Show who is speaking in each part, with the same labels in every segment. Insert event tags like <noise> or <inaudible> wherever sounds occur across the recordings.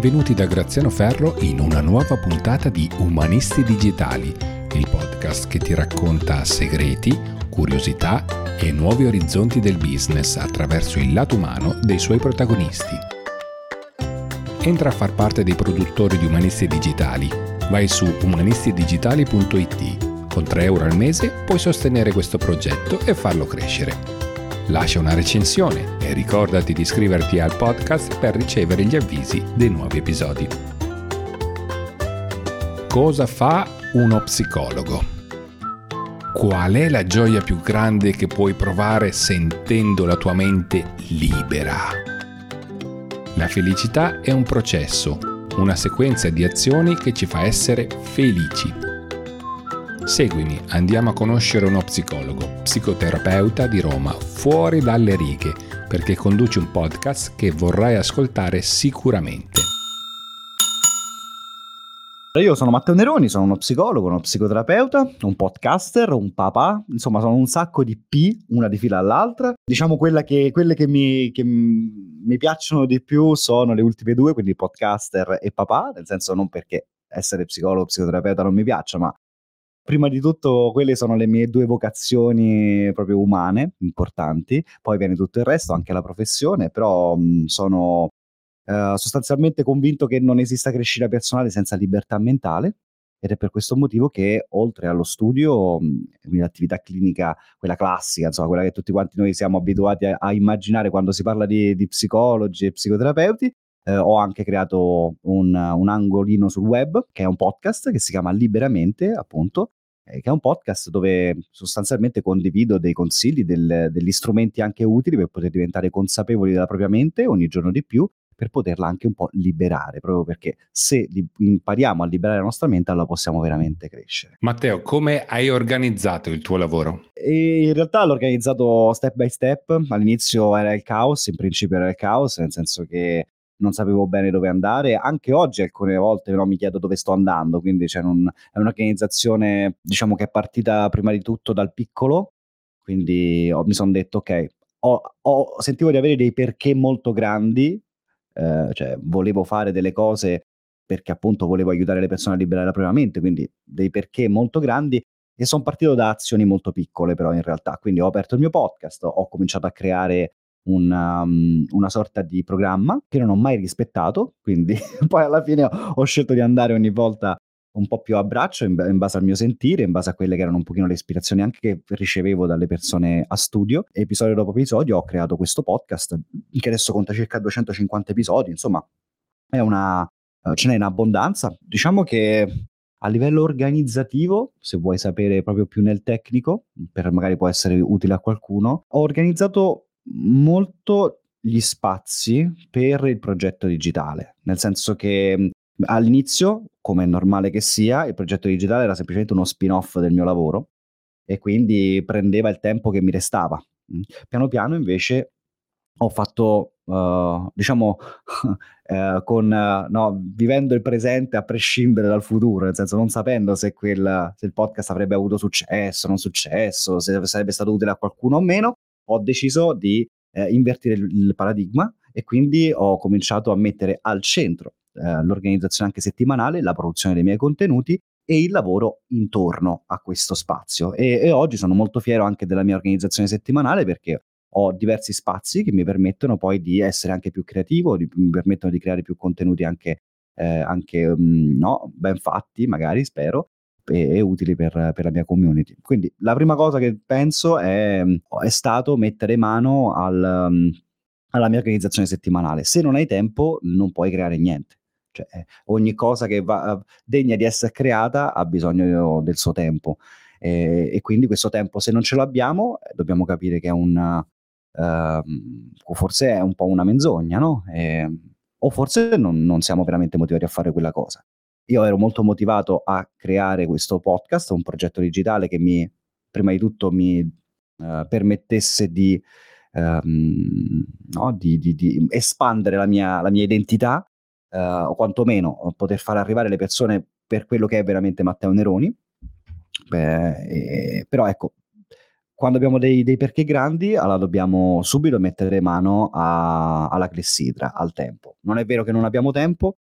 Speaker 1: Benvenuti da Graziano Ferro in una nuova puntata di Umanisti Digitali, il podcast che ti racconta segreti, curiosità e nuovi orizzonti del business attraverso il lato umano dei suoi protagonisti. Entra a far parte dei produttori di Umanisti Digitali. Vai su umanistidigitali.it. Con 3 euro al mese puoi sostenere questo progetto e farlo crescere lascia una recensione e ricordati di iscriverti al podcast per ricevere gli avvisi dei nuovi episodi. Cosa fa uno psicologo? Qual è la gioia più grande che puoi provare sentendo la tua mente libera? La felicità è un processo, una sequenza di azioni che ci fa essere felici Seguimi, andiamo a conoscere uno psicologo, psicoterapeuta di Roma, fuori dalle righe, perché conduce un podcast che vorrai ascoltare sicuramente.
Speaker 2: Io sono Matteo Neroni, sono uno psicologo, uno psicoterapeuta, un podcaster, un papà, insomma sono un sacco di P, una di fila all'altra. Diciamo che, quelle che mi, che mi piacciono di più sono le ultime due, quindi podcaster e papà, nel senso non perché essere psicologo o psicoterapeuta non mi piaccia, ma prima di tutto quelle sono le mie due vocazioni proprio umane importanti, poi viene tutto il resto, anche la professione, però mh, sono eh, sostanzialmente convinto che non esista crescita personale senza libertà mentale ed è per questo motivo che oltre allo studio, l'attività clinica, quella classica, insomma, quella che tutti quanti noi siamo abituati a, a immaginare quando si parla di, di psicologi e psicoterapeuti, eh, ho anche creato un, un, angolino sul web che è un podcast che si chiama Liberamente, appunto, eh, che è un podcast dove sostanzialmente condivido dei consigli, del, degli strumenti anche utili per poter diventare consapevoli della propria mente ogni giorno di più per poterla anche un po' liberare, proprio perché se impariamo a liberare la nostra mente allora possiamo veramente crescere.
Speaker 1: Matteo, come hai organizzato il tuo lavoro?
Speaker 2: E in realtà l'ho organizzato step by step, all'inizio era il caos, in principio era il caos, nel senso che non sapevo bene dove andare. Anche oggi alcune volte no, mi chiedo dove sto andando, quindi cioè, non, è un'organizzazione diciamo che è partita prima di tutto dal piccolo, quindi ho, mi sono detto ok, ho, ho, sentivo di avere dei perché molto grandi, eh, cioè volevo fare delle cose perché appunto volevo aiutare le persone a liberare la propria mente, quindi dei perché molto grandi e sono partito da azioni molto piccole però in realtà, quindi ho aperto il mio podcast, ho cominciato a creare una, um, una, sorta di programma che non ho mai rispettato, quindi <laughs> poi alla fine ho, ho, scelto di andare ogni volta un po' più a braccio in, in, base al mio sentire, in base a quelle che erano un pochino le ispirazioni anche che ricevevo dalle persone a studio. episodio dopo episodio ho creato questo podcast che adesso conta circa 250 episodi, insomma è una, eh, ce n'è in abbondanza. Diciamo che a livello organizzativo, se vuoi sapere proprio più nel tecnico, per magari può essere utile a qualcuno, ho organizzato molto gli spazi per il progetto digitale, nel senso che all'inizio, come è normale che sia, il progetto digitale era semplicemente uno spin-off del mio lavoro e quindi prendeva il tempo che mi restava. Piano piano invece ho fatto, uh, diciamo, uh, <laughs> con, uh, no, vivendo il presente a prescindere dal futuro, nel senso non sapendo se, quel, se il podcast avrebbe avuto successo, non successo, se sarebbe stato utile a qualcuno o meno, ho deciso di eh, invertire il, il, paradigma e quindi ho cominciato a mettere al centro eh, l'organizzazione anche settimanale, la produzione dei miei contenuti e il lavoro intorno a questo spazio. E, e oggi sono molto fiero anche della mia organizzazione settimanale perché ho diversi spazi che mi permettono poi di essere anche più creativo, di, mi permettono di creare più contenuti anche, eh, anche um, no, ben fatti, magari spero, e, e utili per, per, la mia community. Quindi la prima cosa che penso è, è stato mettere mano al, um, alla mia organizzazione settimanale. Se non hai tempo non puoi creare niente. Cioè, ogni cosa che va degna di essere creata ha bisogno del suo tempo. E, e quindi questo tempo, se non ce l'abbiamo, eh, dobbiamo capire che è un... Uh, forse è un po' una menzogna, no? E, o forse non, non siamo veramente motivati a fare quella cosa io ero molto motivato a creare questo podcast, un progetto digitale che mi, prima di tutto, mi uh, permettesse di, um, no, di, di, di, espandere la mia, la mia identità, uh, o quantomeno poter far arrivare le persone per quello che è veramente Matteo Neroni. Beh, e, però ecco, quando abbiamo dei, dei, perché grandi, allora dobbiamo subito mettere mano a, alla clessidra, al tempo. Non è vero che non abbiamo tempo,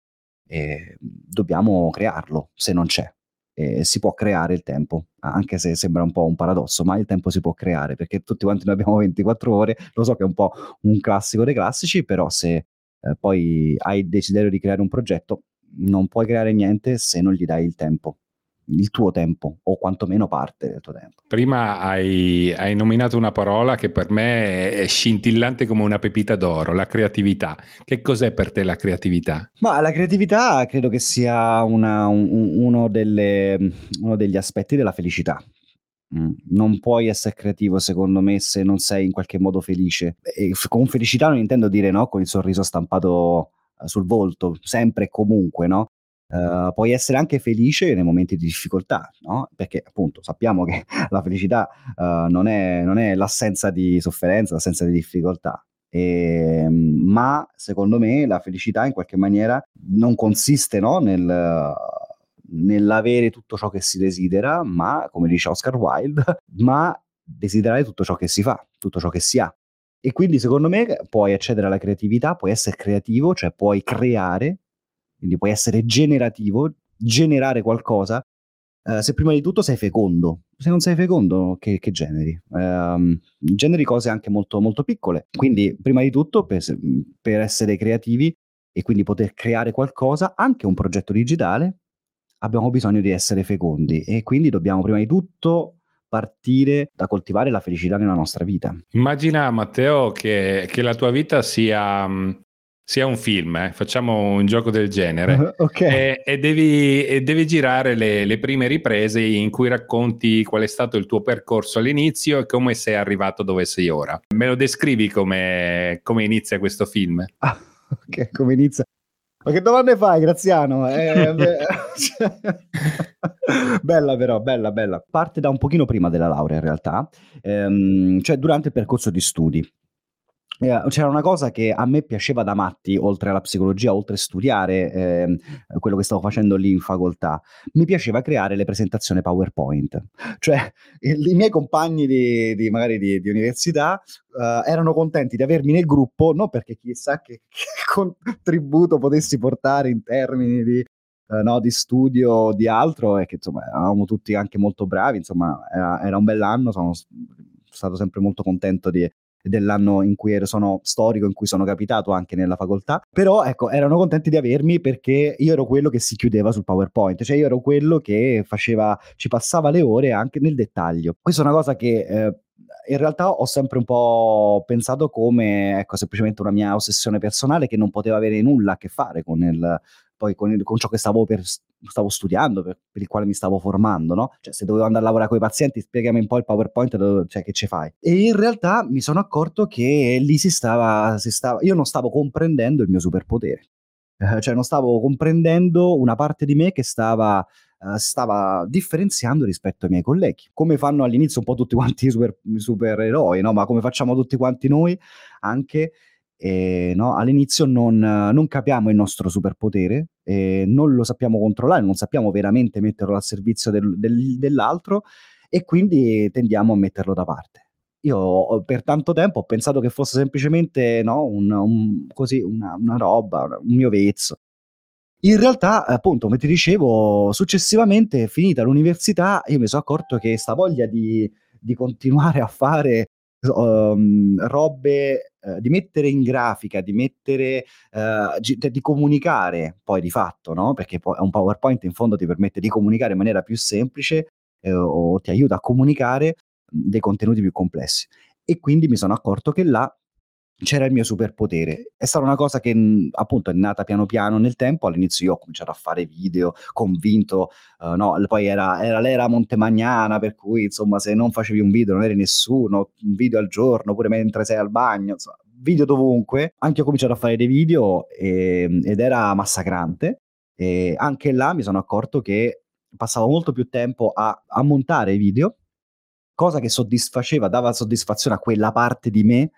Speaker 2: e dobbiamo crearlo se non c'è. E si può creare il tempo, anche se sembra un po' un paradosso, ma il tempo si può creare perché tutti quanti noi abbiamo <laughs> 24 ore, lo so che è un po' un classico dei classici, però se eh, poi hai il desiderio di creare un progetto, non puoi creare niente se non gli dai il tempo il tuo tempo o quantomeno parte del tuo tempo.
Speaker 1: Prima hai, hai, nominato una parola che per me è scintillante come una pepita d'oro, la creatività. Che cos'è per te la creatività?
Speaker 2: Ma la creatività credo che sia una, un, uno, delle, uno degli aspetti della felicità. Mm. Non puoi essere creativo, secondo me, se non sei in qualche modo felice. E con felicità non intendo dire no, con il sorriso stampato eh, sul volto, sempre e comunque, no? Uh, puoi essere anche felice nei momenti di difficoltà, no? perché appunto sappiamo che <laughs> la felicità uh, non, è, non, è, l'assenza di sofferenza, l'assenza di difficoltà. E, ehm, ma secondo me la felicità in qualche maniera non consiste no? Nel, nell'avere tutto ciò che si desidera, ma come dice Oscar Wilde, <laughs> ma desiderare tutto ciò che si fa, tutto ciò che si ha. E quindi secondo me puoi accedere alla creatività, puoi essere creativo, cioè puoi creare quindi puoi essere generativo, generare qualcosa, uh, se prima di tutto sei fecondo. Se non sei fecondo, che, che generi? Um, generi cose anche molto, molto piccole. Quindi, prima di tutto, per, per essere creativi e quindi poter creare qualcosa, anche un progetto digitale, abbiamo bisogno di essere fecondi e quindi dobbiamo prima di tutto partire da coltivare la felicità nella nostra vita.
Speaker 1: Immagina Matteo che, che la tua vita sia sia un film, eh? facciamo un gioco del genere <laughs>
Speaker 2: okay.
Speaker 1: e, e, devi, e, devi, girare le, le, prime riprese in cui racconti qual è stato il tuo percorso all'inizio e come sei arrivato dove sei ora. Me lo descrivi come, come inizia questo film? <laughs>
Speaker 2: Ah, ok, come inizia. Ma che domande fai, Graziano? Eh, <laughs> bella però, bella, bella. Parte da un pochino prima della laurea in realtà, ehm, cioè durante il percorso di studi. Eh, c'era una cosa che a me piaceva da matti, oltre alla psicologia, oltre a studiare eh, quello che stavo facendo lì in facoltà, mi piaceva creare le presentazioni PowerPoint. Cioè, i, miei compagni di, di magari di, di università uh, erano contenti di avermi nel gruppo, non perché chissà che, che contributo potessi portare in termini di, uh, no, di studio di altro, e che insomma eravamo tutti anche molto bravi, insomma era, era un bell'anno, sono stato sempre molto contento di dell'anno in cui ero, sono storico, in cui sono capitato anche nella facoltà, però ecco, erano contenti di avermi perché io ero quello che si chiudeva sul PowerPoint, cioè io ero quello che faceva, ci passava le ore anche nel dettaglio. Questa è una cosa che eh, in realtà ho sempre un po' pensato come ecco, semplicemente una mia ossessione personale che non poteva avere nulla a che fare con il, poi con, con ciò che stavo, per, stavo studiando, per, per, il quale mi stavo formando, no? Cioè, se dovevo andare a lavorare con i pazienti, spiegami un po' il PowerPoint, cioè, che ci fai? E in realtà mi sono accorto che lì si stava, si stava io non stavo comprendendo il mio superpotere. Eh, cioè, non stavo comprendendo una parte di me che stava Uh, stava differenziando rispetto ai miei colleghi. Come fanno all'inizio un po' tutti quanti i super, supereroi, no? Ma come facciamo tutti quanti noi anche e, no, all'inizio non, non, capiamo il nostro superpotere, eh, non lo sappiamo controllare, non sappiamo veramente metterlo al servizio del, del, dell'altro e quindi tendiamo a metterlo da parte. Io per tanto tempo ho pensato che fosse semplicemente no, un, un, così, una, una roba, un mio vezzo. In realtà, appunto, come ti dicevo, successivamente, finita l'università, io mi sono accorto che sta voglia di, di continuare a fare um, robe uh, di mettere in grafica, di mettere uh, di comunicare poi di fatto, no? Perché poi un PowerPoint in fondo ti permette di comunicare in maniera più semplice eh, o ti aiuta a comunicare dei contenuti più complessi. E quindi mi sono accorto che là c'era il mio superpotere. È stata una cosa che mhmm, appunto è nata piano piano nel tempo. All'inizio io ho cominciato a fare video convinto, uh, no, poi era, era, l'era montemagnana, per cui insomma se non facevi un video non eri nessuno, un video al giorno, pure mentre sei al bagno, insomma, video dovunque. Anche ho cominciato a fare dei video e, ehm, ed era massacrante. E anche là mi sono accorto che passavo molto più tempo a, a montare video cosa che soddisfaceva, dava soddisfazione a quella parte di me,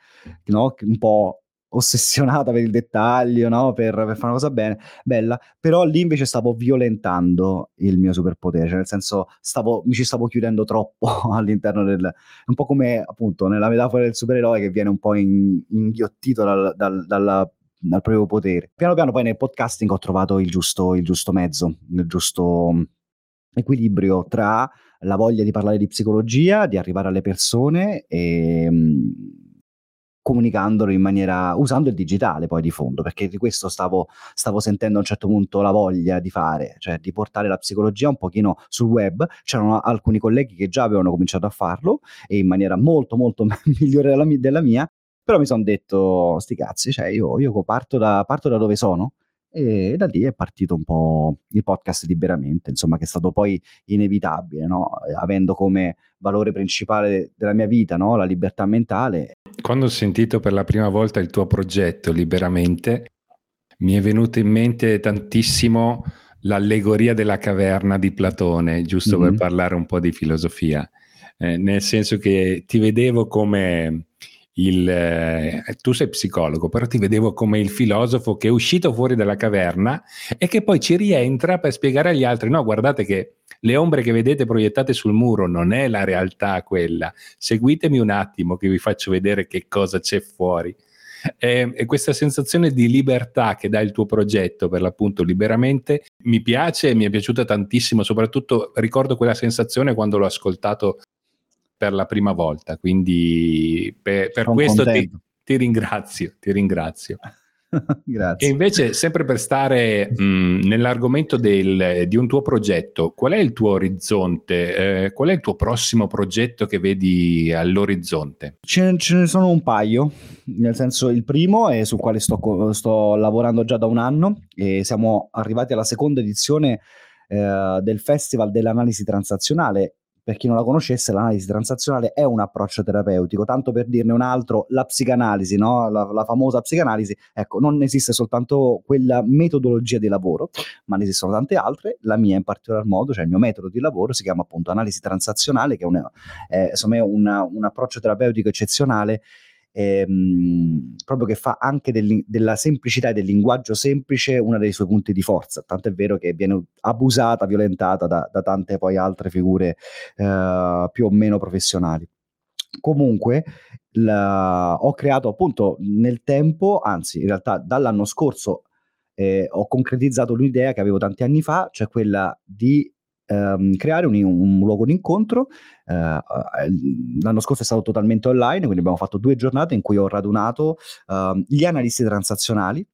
Speaker 2: no? un po' ossessionata per il dettaglio, no? per, per, fare una cosa bene, bella, però lì invece stavo violentando il mio superpotere, cioè nel senso stavo, mi ci stavo chiudendo troppo <laughs> all'interno del... un po' come appunto nella metafora del supereroe che viene un po' in, inghiottito dal, dal, dalla al proprio potere. Piano piano poi nel podcasting ho trovato il giusto, il giusto mezzo, il giusto equilibrio tra la voglia di parlare di psicologia, di arrivare alle persone e mm, comunicandolo in maniera usando il digitale poi di fondo, perché di questo stavo, stavo sentendo a un certo punto la voglia di fare, cioè di portare la psicologia un pochino sul web. C'erano alcuni colleghi che già avevano cominciato a farlo e in maniera molto molto <laughs> migliore della, della mia, però mi sono detto, sti cazzi, cioè io, io parto, da, parto da dove sono e da lì è partito un po' il podcast liberamente, insomma, che è stato poi inevitabile, no? avendo come valore principale della mia vita no? la libertà mentale.
Speaker 1: Quando ho sentito per la prima volta il tuo progetto liberamente, mi è venuto in mente tantissimo l'allegoria della caverna di Platone, giusto mm-hmm. per parlare un po' di filosofia, eh, nel senso che ti vedevo come il, eh, tu sei psicologo, però ti vedevo come il filosofo che è uscito fuori dalla caverna e che poi ci rientra per spiegare agli altri, no, guardate che le ombre che vedete proiettate sul muro non è la realtà quella, seguitemi un attimo che vi faccio vedere che cosa c'è fuori. E, e, questa sensazione di libertà che dà il tuo progetto, per l'appunto liberamente, mi piace e mi è piaciuta tantissimo, soprattutto ricordo quella sensazione quando l'ho ascoltato per la prima volta, quindi per, per questo ti, ti, ringrazio, ti ringrazio. <laughs> Grazie. E invece, sempre per stare mh, nell'argomento del, di un tuo progetto, qual è il tuo orizzonte? Eh, qual è il tuo prossimo progetto che vedi all'orizzonte?
Speaker 2: Ce, ce, ne sono un paio, nel senso il primo è sul quale sto, sto lavorando già da un anno e siamo arrivati alla seconda edizione eh, del Festival dell'analisi transazionale per chi non la conoscesse, l'analisi transazionale è un approccio terapeutico, tanto per dirne un altro, la psicanalisi, no? la, la, famosa psicanalisi, ecco, non esiste soltanto quella metodologia di lavoro, ma ne esistono tante altre, la mia in particolar modo, cioè il mio metodo di lavoro si chiama appunto analisi transazionale, che è, una, è è una, un approccio terapeutico eccezionale ehm, proprio che fa anche del, della semplicità e del linguaggio semplice uno dei suoi punti di forza, tanto è vero che viene abusata, violentata da, da tante poi altre figure eh, più o meno professionali. Comunque, la, ho creato appunto nel tempo, anzi in realtà dall'anno scorso eh, ho concretizzato l'idea che avevo tanti anni fa, cioè quella di ehm, creare un, un, luogo di incontro. Eh, l'anno scorso è stato totalmente online, quindi abbiamo fatto due giornate in cui ho radunato eh, gli analisti transazionali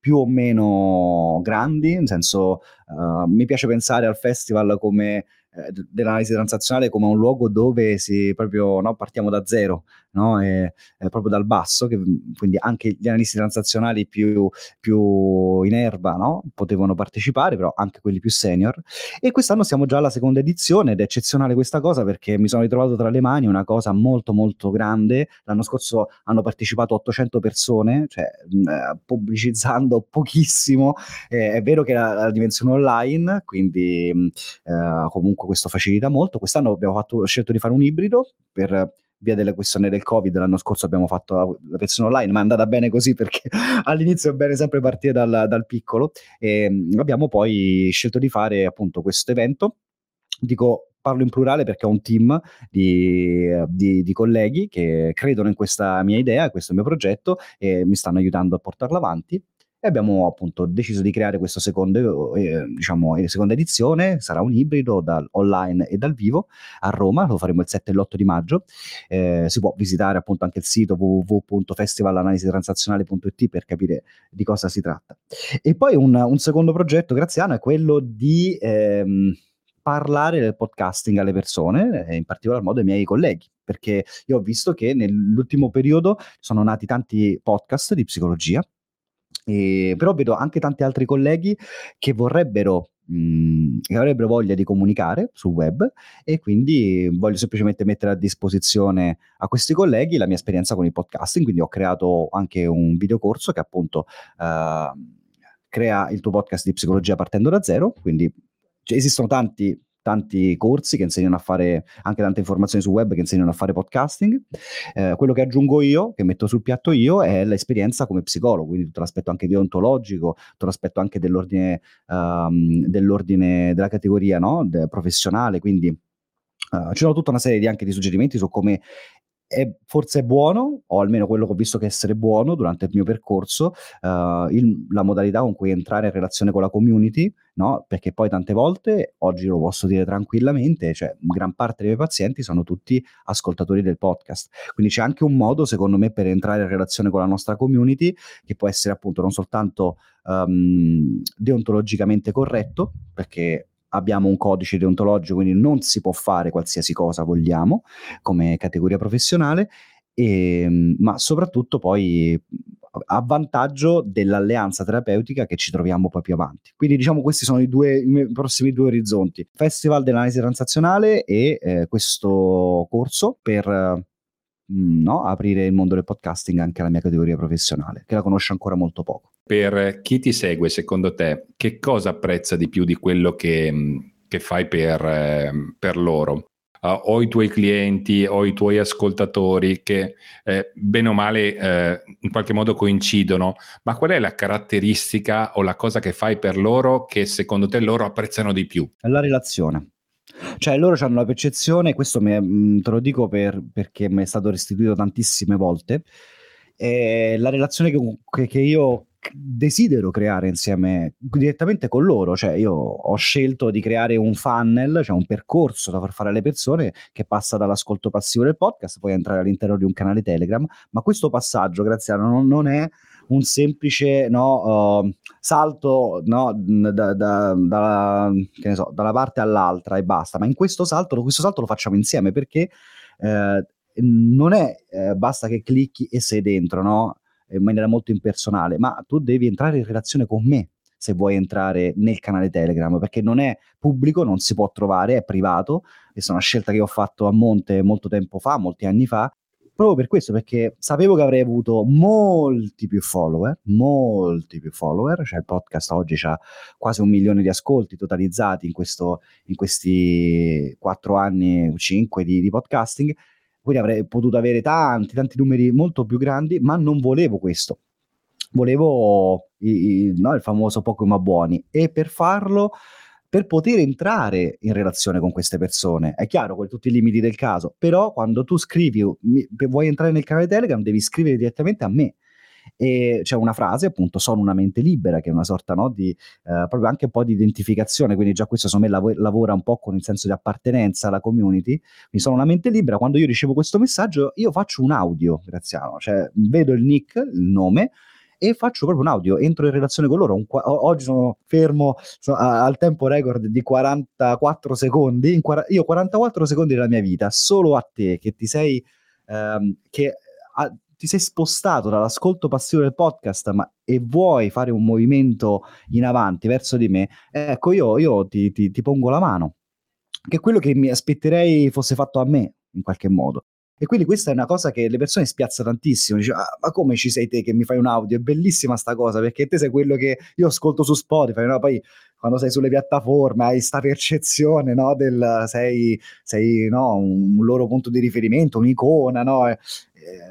Speaker 2: più o meno grandi, nel senso uh, mi piace pensare al festival come eh, dell'analisi transazionale come un luogo dove si proprio no, partiamo da zero, no? e, e proprio dal basso, che, quindi anche gli analisti transazionali più, più in erba no? potevano partecipare, però anche quelli più senior. E quest'anno siamo già alla seconda edizione ed è eccezionale questa cosa perché mi sono ritrovato tra le mani una cosa molto molto grande. L'anno scorso hanno partecipato 800 persone, cioè eh, pubblicizzando <laughs> pochissimo. Eh, è vero che la, la dimensione online, quindi eh, comunque comunque questo facilita molto. Quest'anno abbiamo fatto, scelto di fare un ibrido per via delle questioni del Covid. L'anno scorso abbiamo fatto la, versione online, ma è andata bene così perché <laughs> all'inizio è bene sempre partire dal, dal piccolo. E mm, abbiamo poi scelto di fare appunto questo evento. Dico parlo in plurale perché ho un team di, di, di, colleghi che credono in questa mia idea, questo mio progetto e mi stanno aiutando a portarlo avanti e abbiamo appunto deciso di creare questa secondo, eh, diciamo, eh, seconda edizione, sarà un ibrido dal online e dal vivo a Roma, lo faremo il 7 e l'8 di maggio, eh, si può visitare appunto anche il sito www.festivalanalisitransazionale.it per capire di cosa si tratta. E poi un, un secondo progetto graziano è quello di... Ehm, parlare del podcasting alle persone, in particolar modo ai miei colleghi, perché io ho visto che nell'ultimo periodo sono nati tanti podcast di psicologia, e, però vedo anche tanti altri colleghi che vorrebbero mh, che avrebbero voglia di comunicare sul web e quindi voglio semplicemente mettere a disposizione a questi colleghi la mia esperienza con il podcasting, quindi ho creato anche un videocorso che appunto uh, crea il tuo podcast di psicologia partendo da zero, quindi cioè, esistono tanti tanti corsi che insegnano a fare anche tante informazioni su web che insegnano a fare podcasting. Eh, quello che aggiungo io, che metto sul piatto io, è l'esperienza come psicologo, quindi tutto l'aspetto anche deontologico, tutto l'aspetto anche dell'ordine, um, dell'ordine della categoria no? De- professionale, quindi uh, ci sono tutta una serie di, anche di suggerimenti su come è forse buono, o almeno quello che ho visto che essere buono durante il mio percorso, uh, il, la modalità con cui entrare in relazione con la community, no? perché poi tante volte, oggi lo posso dire tranquillamente, cioè gran parte dei miei pazienti sono tutti ascoltatori del podcast, quindi c'è anche un modo secondo me per entrare in relazione con la nostra community, che può essere appunto non soltanto um, deontologicamente corretto, perché abbiamo un codice deontologico, quindi non si può fare qualsiasi cosa vogliamo come categoria professionale, e, ehm, ma soprattutto poi a vantaggio dell'alleanza terapeutica che ci troviamo poi più avanti. Quindi diciamo questi sono i, due, i prossimi due orizzonti, Festival dell'analisi transazionale e eh, questo corso per no, aprire il mondo del podcasting anche alla mia categoria professionale, che la conosce ancora molto poco
Speaker 1: per chi ti segue, secondo te, che cosa apprezza di più di quello che, mm, che fai per, eh, per loro? Uh, o i tuoi clienti o i tuoi ascoltatori che eh, bene o male eh, in qualche modo coincidono, ma qual è la caratteristica o la cosa che fai per loro che secondo te loro apprezzano di più?
Speaker 2: La relazione. Cioè loro hanno la percezione, questo me, mm, te lo dico per, perché mi è stato restituito tantissime volte, eh, la relazione che, che, io desidero creare insieme direttamente con loro, cioè io ho scelto di creare un funnel, cioè un percorso da far fare alle persone che passa dall'ascolto passivo del podcast, poi entrare all'interno di un canale Telegram, ma questo passaggio, Graziano, non, non è un semplice no, uh, salto no, da, da, da, so, dalla parte all'altra e basta, ma in questo salto, questo salto lo facciamo insieme perché eh, non è eh, basta che clicchi e sei dentro, no? in maniera molto impersonale, ma tu devi entrare in relazione con me se vuoi entrare nel canale Telegram, perché non è pubblico, non si può trovare, è privato. Questa è una scelta che ho fatto a monte molto tempo fa, molti anni fa, proprio per questo, perché sapevo che avrei avuto molti più follower, molti più follower, cioè il podcast oggi ha quasi un milione di ascolti totalizzati in, questo, in questi quattro anni, cinque di, di podcasting, quindi avrei potuto avere tanti, tanti numeri molto più grandi, ma non volevo questo. Volevo i, i, no, il famoso ma buoni. E per farlo per poter entrare in relazione con queste persone. È chiaro, con tutti i limiti del caso, però quando tu scrivi, mi, vuoi entrare nel canale Telegram, devi scrivere direttamente a me. E c'è una frase appunto sono una mente libera che è una sorta no, di eh, proprio anche un po' di identificazione. Quindi già questo secondo me lav- lavora un po' con il senso di appartenenza alla community. Quindi sono una mente libera quando io ricevo questo messaggio io faccio un audio Graziano cioè vedo il nick il nome e faccio proprio un audio, entro in relazione con loro. Qu- oggi sono fermo so, a- al tempo record di 44 secondi. Quara- io 44 secondi della mia vita, solo a te che ti sei, ehm, che a- ti sei spostato dall'ascolto passivo del podcast ma, e vuoi fare un movimento in avanti verso di me, ecco io, io ti, ti, ti pongo la mano, che è quello che mi aspetterei fosse fatto a me in qualche modo. E quindi questa è una cosa che le persone spiazza tantissimo. Dice, ah, ma come ci sei te che mi fai un audio? È bellissima sta cosa perché te sei quello che io ascolto su Spotify, no? poi quando sei sulle piattaforme hai questa percezione no? del sei, sei no? un, loro punto di riferimento, un'icona, no? Eh,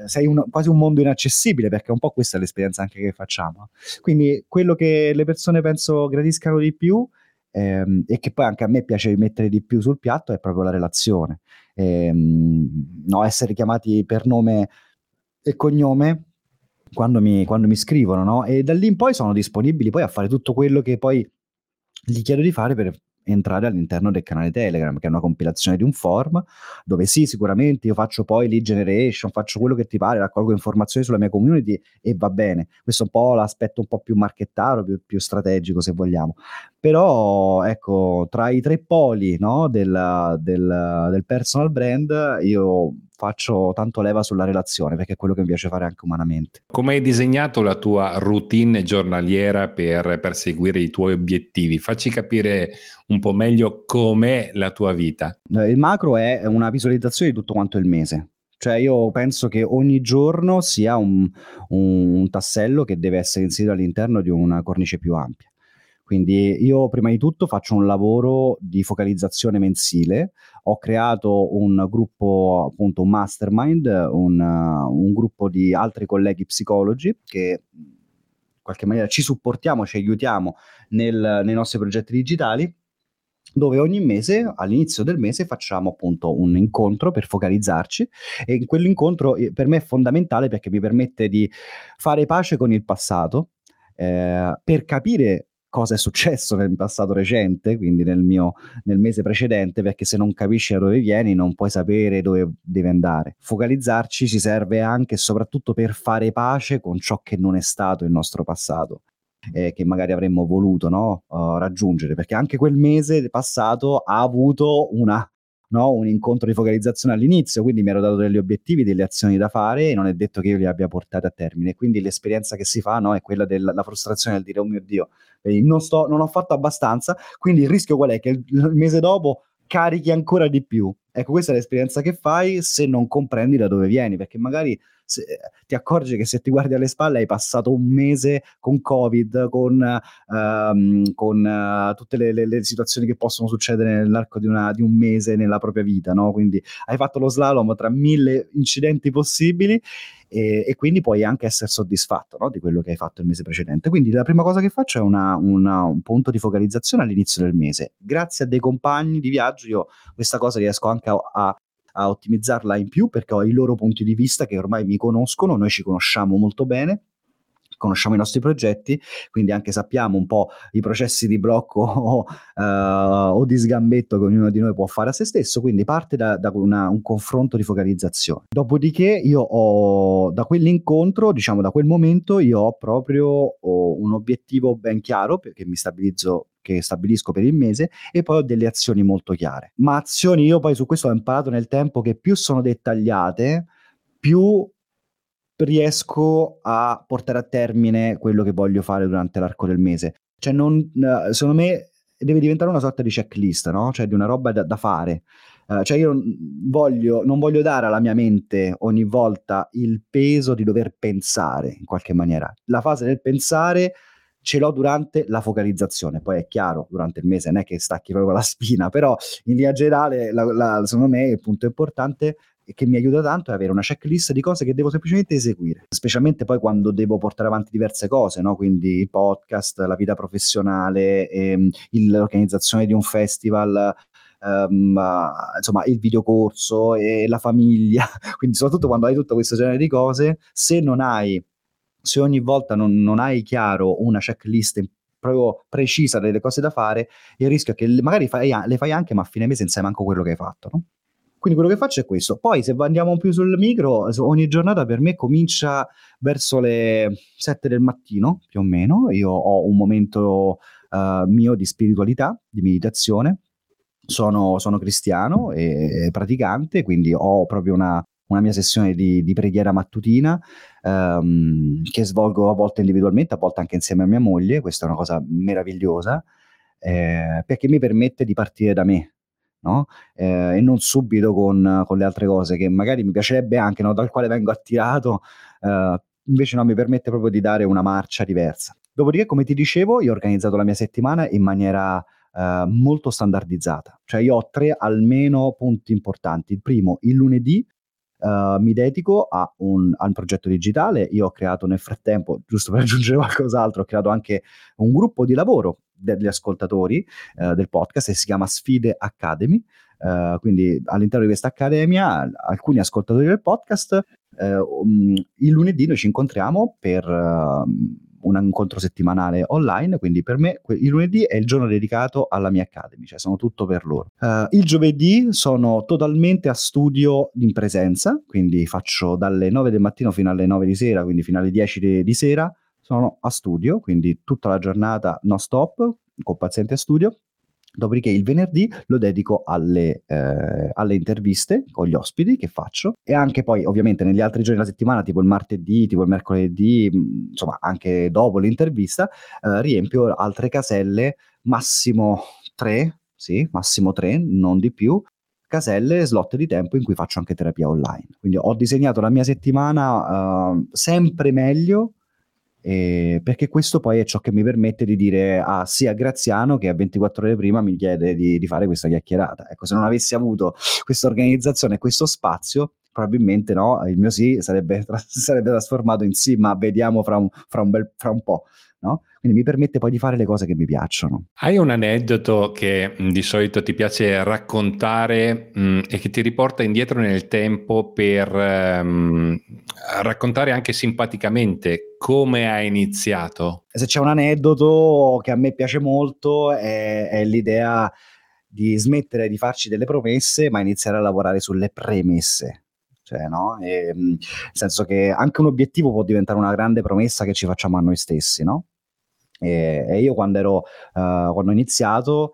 Speaker 2: sei un, quasi un mondo inaccessibile perché un po' questa è l'esperienza anche che facciamo. Quindi quello che le persone penso gradiscano di più ehm, e che poi anche a me piace mettere di più sul piatto è proprio la relazione. Ehm, no, essere chiamati per nome e cognome quando mi, quando mi scrivono, no? E da lì in poi sono disponibili poi a fare tutto quello che poi gli chiedo di fare per entrare all'interno del canale Telegram, che è una compilazione di un form, dove sì, sicuramente io faccio poi lead generation, faccio quello che ti pare, raccolgo informazioni sulla mia community e va bene. Questo è un po' l'aspetto un po' più marchettaro, più, più strategico se vogliamo. Però ecco, tra i tre poli no, del, del, del personal brand, io faccio tanto leva sulla relazione perché è quello che mi piace fare anche umanamente.
Speaker 1: Come hai disegnato la tua routine giornaliera per perseguire i tuoi obiettivi? Facci capire un po' meglio com'è la tua vita.
Speaker 2: Eh, il macro è una visualizzazione di tutto quanto il mese. Cioè io penso che ogni giorno sia un, un tassello che deve essere inserito all'interno di una cornice più ampia. Quindi io prima di tutto faccio un lavoro di focalizzazione mensile, ho creato un gruppo, appunto un mastermind, un, un gruppo di altri colleghi psicologi che in qualche maniera ci supportiamo, ci aiutiamo nel, nei nostri progetti digitali dove ogni mese, all'inizio del mese, facciamo appunto un incontro per focalizzarci. E in quell'incontro eh, per me è fondamentale perché mi permette di fare pace con il passato, eh, per capire cosa è successo nel passato recente, quindi nel, mio, nel mese precedente, perché se non capisci da dove vieni non puoi sapere dove devi andare. Focalizzarci ci serve anche e soprattutto per fare pace con ciò che non è stato il nostro passato eh, che magari avremmo voluto no, uh, raggiungere, perché anche quel mese passato ha avuto una, no, un incontro di focalizzazione all'inizio, quindi mi ero dato degli obiettivi, delle azioni da fare e non è detto che io li abbia portati a termine. Quindi l'esperienza che si fa no, è quella della frustrazione del dire, oh mio Dio, non, sto, non ho fatto abbastanza, quindi il rischio qual è? Che il, il mese dopo carichi ancora di più. Ecco, questa è l'esperienza che fai se non comprendi da dove vieni, perché magari se, ti accorgi che se ti guardi alle spalle hai passato un mese con Covid, con, um, con uh, tutte le, le, le, situazioni che possono succedere nell'arco di, una, di, un mese nella propria vita, no? Quindi hai fatto lo slalom tra mille incidenti possibili e, e, quindi puoi anche essere soddisfatto no, di quello che hai fatto il mese precedente. Quindi la prima cosa che faccio è una, una, un punto di focalizzazione all'inizio del mese. Grazie a dei compagni di viaggio io questa cosa riesco anche a, a a ottimizzarla in più perché ho i loro punti di vista che ormai mi conoscono, noi ci conosciamo molto bene conosciamo i nostri progetti, quindi anche sappiamo un po' i processi di blocco <laughs> o, uh, o, di sgambetto che ognuno di noi può fare a se stesso, quindi parte da, da una, un confronto di focalizzazione. Dopodiché io ho, da quell'incontro, diciamo da quel momento, io ho proprio ho un obiettivo ben chiaro perché mi stabilizzo stabilisco per il mese e poi ho delle azioni molto chiare. Ma azioni io poi su questo ho imparato nel tempo che più sono dettagliate, più riesco a portare a termine quello che voglio fare durante l'arco del mese. Cioè, non, eh, secondo me deve diventare una sorta di checklist, no? Cioè di una roba da, da fare. Uh, cioè io voglio, non voglio dare alla mia mente ogni volta il peso di dover pensare in qualche maniera. La fase del pensare ce l'ho durante la focalizzazione. Poi è chiaro, durante il mese non è che stacchi proprio la spina, però in linea generale, la, la, secondo me, il punto importante e che mi aiuta tanto è avere una checklist di cose che devo semplicemente eseguire, specialmente poi quando devo portare avanti diverse cose, no? quindi il podcast, la vita professionale, ehm, l'organizzazione di un festival, Um, insomma il videocorso e la famiglia <laughs> quindi soprattutto quando hai tutto questo genere di cose se non hai se ogni volta non, non hai chiaro una checklist proprio precisa delle cose da fare, il rischio è che magari fai, le fai anche, ma a fine mese non sai manco quello che hai fatto. No? Quindi quello che faccio è questo. Poi se andiamo più sul micro, ogni giornata per me comincia verso le 7 del mattino, più o meno. Io ho un momento uh, mio di spiritualità, di meditazione. Sono, sono cristiano e praticante, quindi ho proprio una, una mia sessione di, di preghiera mattutina um, che svolgo a volte individualmente, a volte anche insieme a mia moglie, questa è una cosa meravigliosa, eh, perché mi permette di partire da me, no? eh, e non subito con, con, le altre cose che magari mi piacerebbe anche, no? dal quale vengo attirato, eh, invece no, mi permette proprio di dare una marcia diversa. Dopodiché, come ti dicevo, io ho organizzato la mia settimana in maniera eh, molto standardizzata, cioè io ho tre almeno punti importanti. Il primo, il lunedì Uh, mi dedico a un, a un, progetto digitale. Io ho creato nel frattempo, giusto per <laughs> aggiungere qualcos'altro, ho creato anche un gruppo di lavoro degli ascoltatori uh, del podcast e si chiama Sfide Academy. Uh, quindi all'interno di questa accademia alcuni ascoltatori del podcast um, il lunedì noi ci incontriamo per ehm, un incontro settimanale online, quindi per me il lunedì è il giorno dedicato alla mia Academy, cioè sono tutto per loro. Uh, il giovedì sono totalmente a studio in presenza, quindi faccio dalle 9 del mattino fino alle 9 di sera, quindi fino alle 10 di, di sera, sono a studio, quindi tutta la giornata no stop, con paziente a studio, Dopodiché il venerdì lo dedico alle, eh, alle, interviste con gli ospiti che faccio e anche poi ovviamente negli altri giorni della settimana, tipo il martedì, tipo il mercoledì, mm, insomma anche dopo l'intervista, eh, riempio altre caselle, massimo tre, sì, massimo tre, non di più, caselle, slot di tempo in cui faccio anche terapia online. Quindi ho disegnato la mia settimana uh, sempre meglio eh, perché questo poi è ciò che mi permette di dire ah, sì a Graziano che a 24 ore prima mi chiede di, di fare questa chiacchierata. Ecco, se non avessi avuto questa organizzazione questo spazio, probabilmente no, il mio sì sarebbe, tra- <laughs> sarebbe trasformato in sì, ma vediamo fra un, fra un, bel, fra un po'. No? Quindi mi permette poi di fare le cose che mi piacciono.
Speaker 1: Hai un aneddoto che di solito ti piace raccontare mh, e che ti riporta indietro nel tempo per mh, raccontare anche simpaticamente come hai iniziato?
Speaker 2: Se c'è un aneddoto che a me piace molto è, è l'idea di smettere di farci delle promesse ma iniziare a lavorare sulle premesse cioè, no? E, nel senso che anche un obiettivo può diventare una grande promessa che ci facciamo a noi stessi, no? E, e io quando ero, uh, quando ho iniziato,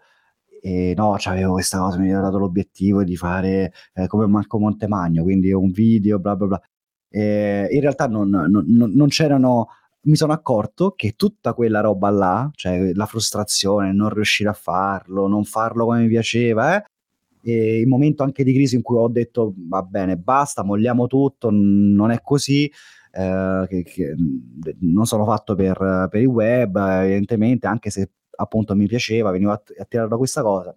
Speaker 2: e no, avevo questa cosa, mi aveva dato l'obiettivo di fare eh, come Marco Montemagno, quindi un video, bla bla bla. E in realtà non, non, non, c'erano, mi sono accorto che tutta quella roba là, cioè la frustrazione, non riuscire a farlo, non farlo come mi piaceva, eh, e il momento anche di crisi in cui ho detto va bene, basta, molliamo tutto, non è così. Eh, che, che non sono fatto per, per, il web, evidentemente, anche se appunto mi piaceva, venivo attirato da questa cosa.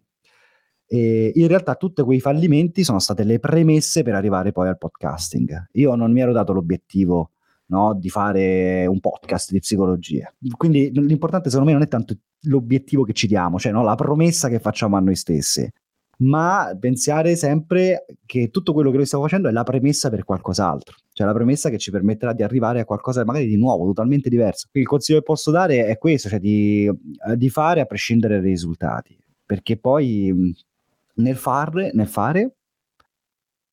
Speaker 2: E in realtà tutti quei fallimenti sono state le premesse per arrivare poi al podcasting. Io non mi ero dato l'obiettivo no, di fare un podcast di psicologia. Quindi l'importante secondo me non è tanto l'obiettivo che ci diamo, cioè no, la promessa che facciamo a noi stessi ma pensare sempre che tutto quello che noi stiamo facendo è la premessa per qualcos'altro, cioè la premessa che ci permetterà di arrivare a qualcosa magari di nuovo, totalmente diverso. Quindi il consiglio che posso dare è questo, cioè di, eh, di fare a prescindere dai risultati, perché poi nel, far, nel fare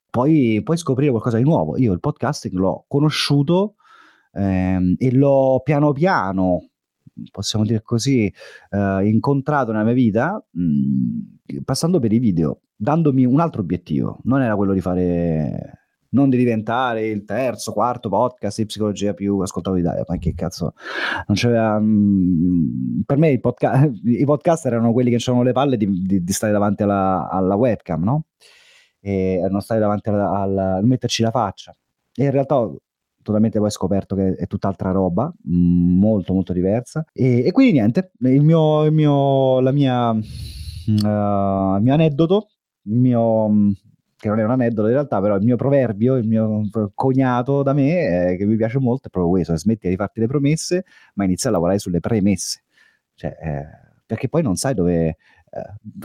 Speaker 2: poi puoi scoprire qualcosa di nuovo. Io il podcasting l'ho conosciuto ehm, e l'ho piano piano possiamo dire così, eh, incontrato nella mia vita, mh, mm, passando per i video, dandomi un altro obiettivo. Non era quello di fare non di diventare il terzo, quarto podcast di psicologia più ascoltato d'Italia, ma che cazzo, non c'era... Mh, mm, per me podca- <laughs> i podcast erano quelli che avevano le palle di, di, di stare davanti alla, alla, webcam, no? E non stare davanti alla, alla, metterci la faccia. E in realtà totalmente poi scoperto che è tutt'altra roba, mm, molto molto diversa. E, e quindi niente, il mio, il mio, la mia, uh, il mio aneddoto, il mio, mm, che non è un aneddoto in realtà, però il mio proverbio, il mio cognato da me, eh, che mi piace molto, è proprio questo, smetti di farti le promesse, ma inizia a lavorare sulle premesse. Cioè, eh, perché poi non sai dove... Eh,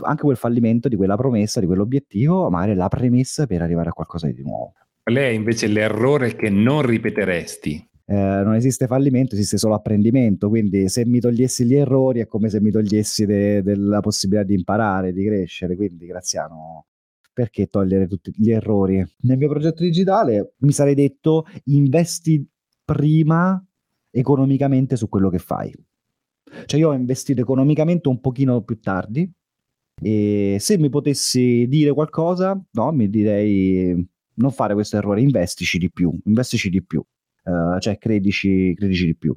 Speaker 2: anche quel fallimento di quella promessa, di quell'obiettivo, magari la premessa per arrivare a qualcosa di nuovo.
Speaker 1: Qual è invece l'errore che non ripeteresti?
Speaker 2: Eh, non esiste fallimento, esiste solo apprendimento, quindi se mi togliessi gli errori è come se mi togliessi de- della possibilità di imparare, di crescere, quindi Graziano, perché togliere tutti gli errori? Nel mio progetto digitale mi sarei detto investi prima economicamente su quello che fai. Cioè io ho investito economicamente un pochino più tardi e se mi potessi dire qualcosa, no, mi direi non fare questo errore, investici di più, investici di più, uh, cioè credici, credici di più.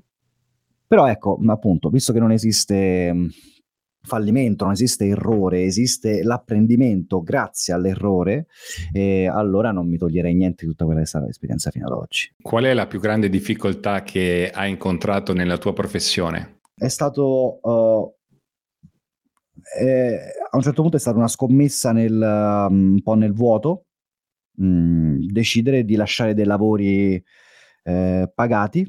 Speaker 2: Però ecco, appunto, visto che non esiste mm, fallimento, non esiste errore, esiste l'apprendimento grazie all'errore, e allora non mi toglierei niente di tutta quella che è stata l'esperienza fino ad oggi.
Speaker 1: Qual è la più grande difficoltà che hai incontrato nella tua professione?
Speaker 2: È stato uh, eh, a un certo punto è stata una scommessa nel, um, un po' nel vuoto, mh, decidere di lasciare dei lavori eh, pagati,